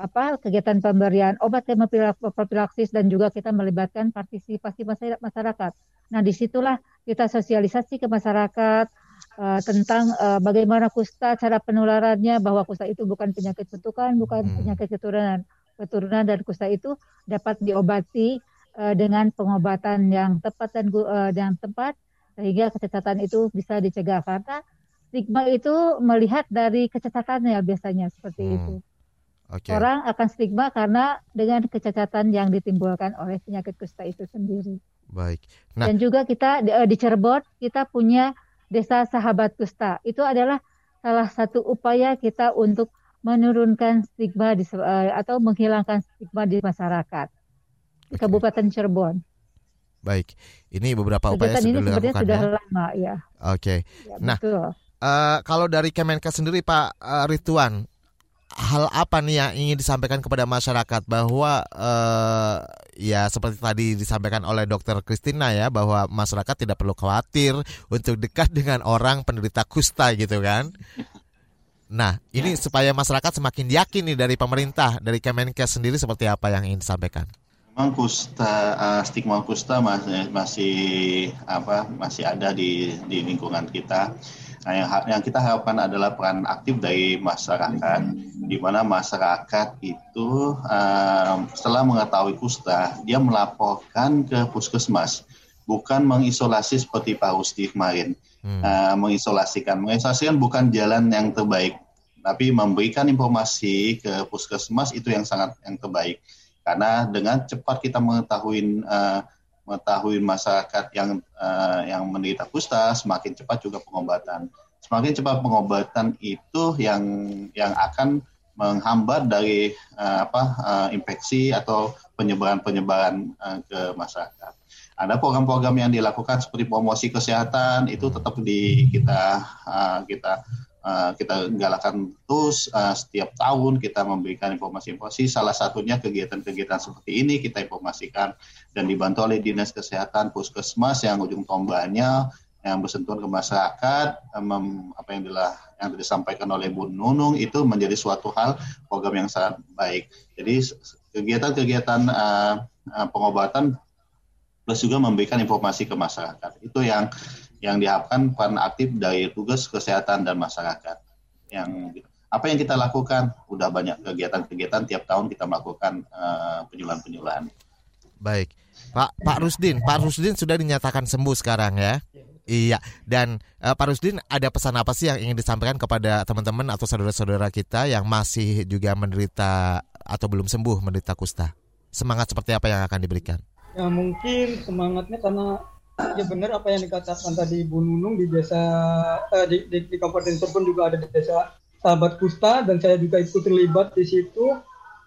D: apa kegiatan pemberian obat hemopilaksis dan juga kita melibatkan partisipasi masyarakat. Nah, di situlah kita sosialisasi ke masyarakat uh, tentang uh, bagaimana kusta, cara penularannya, bahwa kusta itu bukan penyakit bentukan, bukan hmm. penyakit keturunan. Keturunan dan kusta itu dapat diobati uh, dengan pengobatan yang tepat dan uh, yang tepat sehingga kecacatan itu bisa dicegah karena stigma itu melihat dari kecacatannya biasanya seperti hmm. itu. Okay. Orang akan stigma karena dengan kecacatan yang ditimbulkan oleh penyakit kusta itu sendiri.
C: Baik.
D: Nah, dan juga kita di, eh, di Cirebon kita punya desa sahabat kusta. Itu adalah salah satu upaya kita untuk menurunkan stigma di, uh, atau menghilangkan stigma di masyarakat di okay. Kabupaten Cirebon.
C: Baik, ini beberapa upaya
D: Kegiatan sudah ini sebenarnya sudah ya. lama ya.
C: Oke. Okay. Ya, nah, Uh, kalau dari Kemenkes sendiri Pak uh, Rituan, hal apa nih yang ingin disampaikan kepada masyarakat bahwa uh, ya seperti tadi disampaikan oleh dokter Kristina ya bahwa masyarakat tidak perlu khawatir untuk dekat dengan orang penderita kusta gitu kan. Nah, ini supaya masyarakat semakin yakin nih dari pemerintah, dari Kemenkes sendiri seperti apa yang ingin disampaikan?
G: Memang kusta, uh, stigma kusta masih masih apa masih ada di di lingkungan kita. Nah, yang, yang kita harapkan adalah peran aktif dari masyarakat di mana masyarakat itu uh, setelah mengetahui kusta dia melaporkan ke puskesmas bukan mengisolasi seperti Pak Rusti kemarin. Hmm. uh, mengisolasikan. Mengisolasikan bukan jalan yang terbaik tapi memberikan informasi ke puskesmas itu yang sangat yang terbaik. Karena dengan cepat kita mengetahui uh, mengetahui masyarakat yang uh, yang menderita kusta semakin cepat juga pengobatan semakin cepat pengobatan itu yang yang akan menghambat dari uh, apa uh, infeksi atau penyebaran-penyebaran uh, ke masyarakat. Ada program-program yang dilakukan seperti promosi kesehatan itu tetap di kita uh, kita uh, kita galakan terus uh, setiap tahun kita memberikan informasi-informasi. Salah satunya kegiatan-kegiatan seperti ini kita informasikan dan dibantu oleh dinas kesehatan puskesmas yang ujung tombaknya yang bersentuhan ke masyarakat, um, apa yang telah yang disampaikan oleh Bu Nunung itu menjadi suatu hal program yang sangat baik. Jadi kegiatan-kegiatan uh, pengobatan plus juga memberikan informasi ke masyarakat. Itu yang yang diharapkan peran aktif dari tugas kesehatan dan masyarakat. Yang apa yang kita lakukan? Udah banyak kegiatan-kegiatan tiap tahun kita melakukan uh, penyuluhan-penyuluhan.
C: Baik, Pak Pak Rusdin, Pak Rusdin sudah dinyatakan sembuh sekarang ya. Iya, dan uh, Pak Rusdin ada pesan apa sih yang ingin disampaikan kepada teman-teman atau saudara-saudara kita yang masih juga menderita atau belum sembuh menderita kusta? Semangat seperti apa yang akan diberikan?
F: Ya mungkin semangatnya karena ya benar apa yang dikatakan tadi Bu Nunung di desa eh, di, di, di Kabupaten Cirebon juga ada di desa sahabat kusta dan saya juga ikut terlibat di situ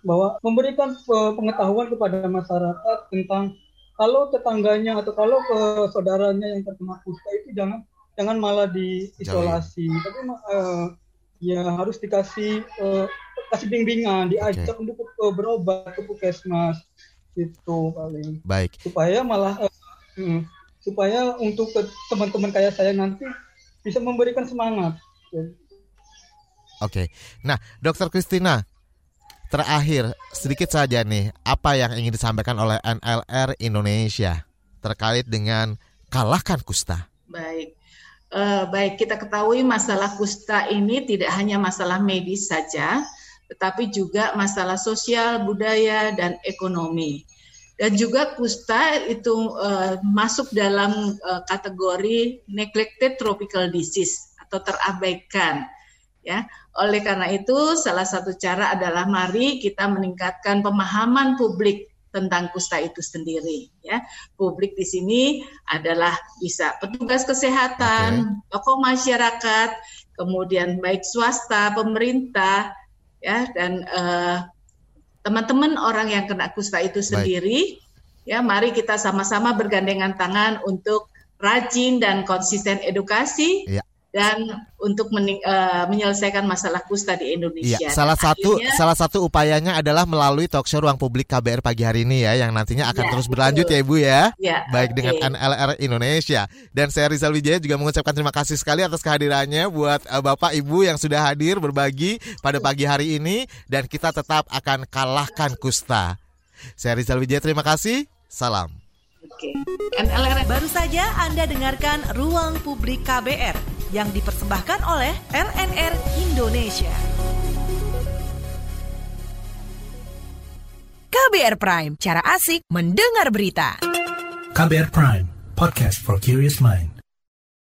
F: bahwa memberikan eh, pengetahuan kepada masyarakat tentang kalau tetangganya atau kalau ke saudaranya yang terkena kusta itu jangan jangan malah diisolasi. Tapi uh, ya harus dikasih uh, kasih bimbingan diajak okay. untuk uh, berobat ke puskesmas itu paling.
C: Baik.
F: Supaya malah uh, hmm, supaya untuk teman-teman kayak saya nanti bisa memberikan semangat
C: Oke. Nah, Dokter Kristina, terakhir sedikit saja nih, apa yang ingin disampaikan oleh NLR Indonesia terkait dengan kalahkan kusta?
E: Baik. Uh, baik, kita ketahui masalah kusta ini tidak hanya masalah medis saja, tetapi juga masalah sosial, budaya, dan ekonomi. Dan juga kusta itu uh, masuk dalam uh, kategori neglected tropical disease atau terabaikan. Ya, oleh karena itu salah satu cara adalah mari kita meningkatkan pemahaman publik tentang kusta itu sendiri ya. Publik di sini adalah bisa petugas kesehatan, okay. tokoh masyarakat, kemudian baik swasta, pemerintah ya dan eh, teman-teman orang yang kena kusta itu sendiri baik. ya mari kita sama-sama bergandengan tangan untuk rajin dan konsisten edukasi ya dan untuk mening, uh, menyelesaikan masalah kusta di Indonesia.
C: Iya, salah satu akhirnya, salah satu upayanya adalah melalui talk show Ruang Publik KBR pagi hari ini ya yang nantinya akan ya, terus berlanjut betul. ya Ibu ya. ya Baik okay. dengan NLR Indonesia dan saya Rizal Wijaya juga mengucapkan terima kasih sekali atas kehadirannya buat uh, Bapak Ibu yang sudah hadir berbagi pada pagi hari ini dan kita tetap akan kalahkan kusta. Saya Rizal Wijaya terima kasih. Salam.
B: Oke. NLR baru saja Anda dengarkan Ruang Publik KBR yang dipersembahkan oleh LNR Indonesia. KBR Prime, cara asik mendengar berita.
A: KBR Prime, podcast for curious mind.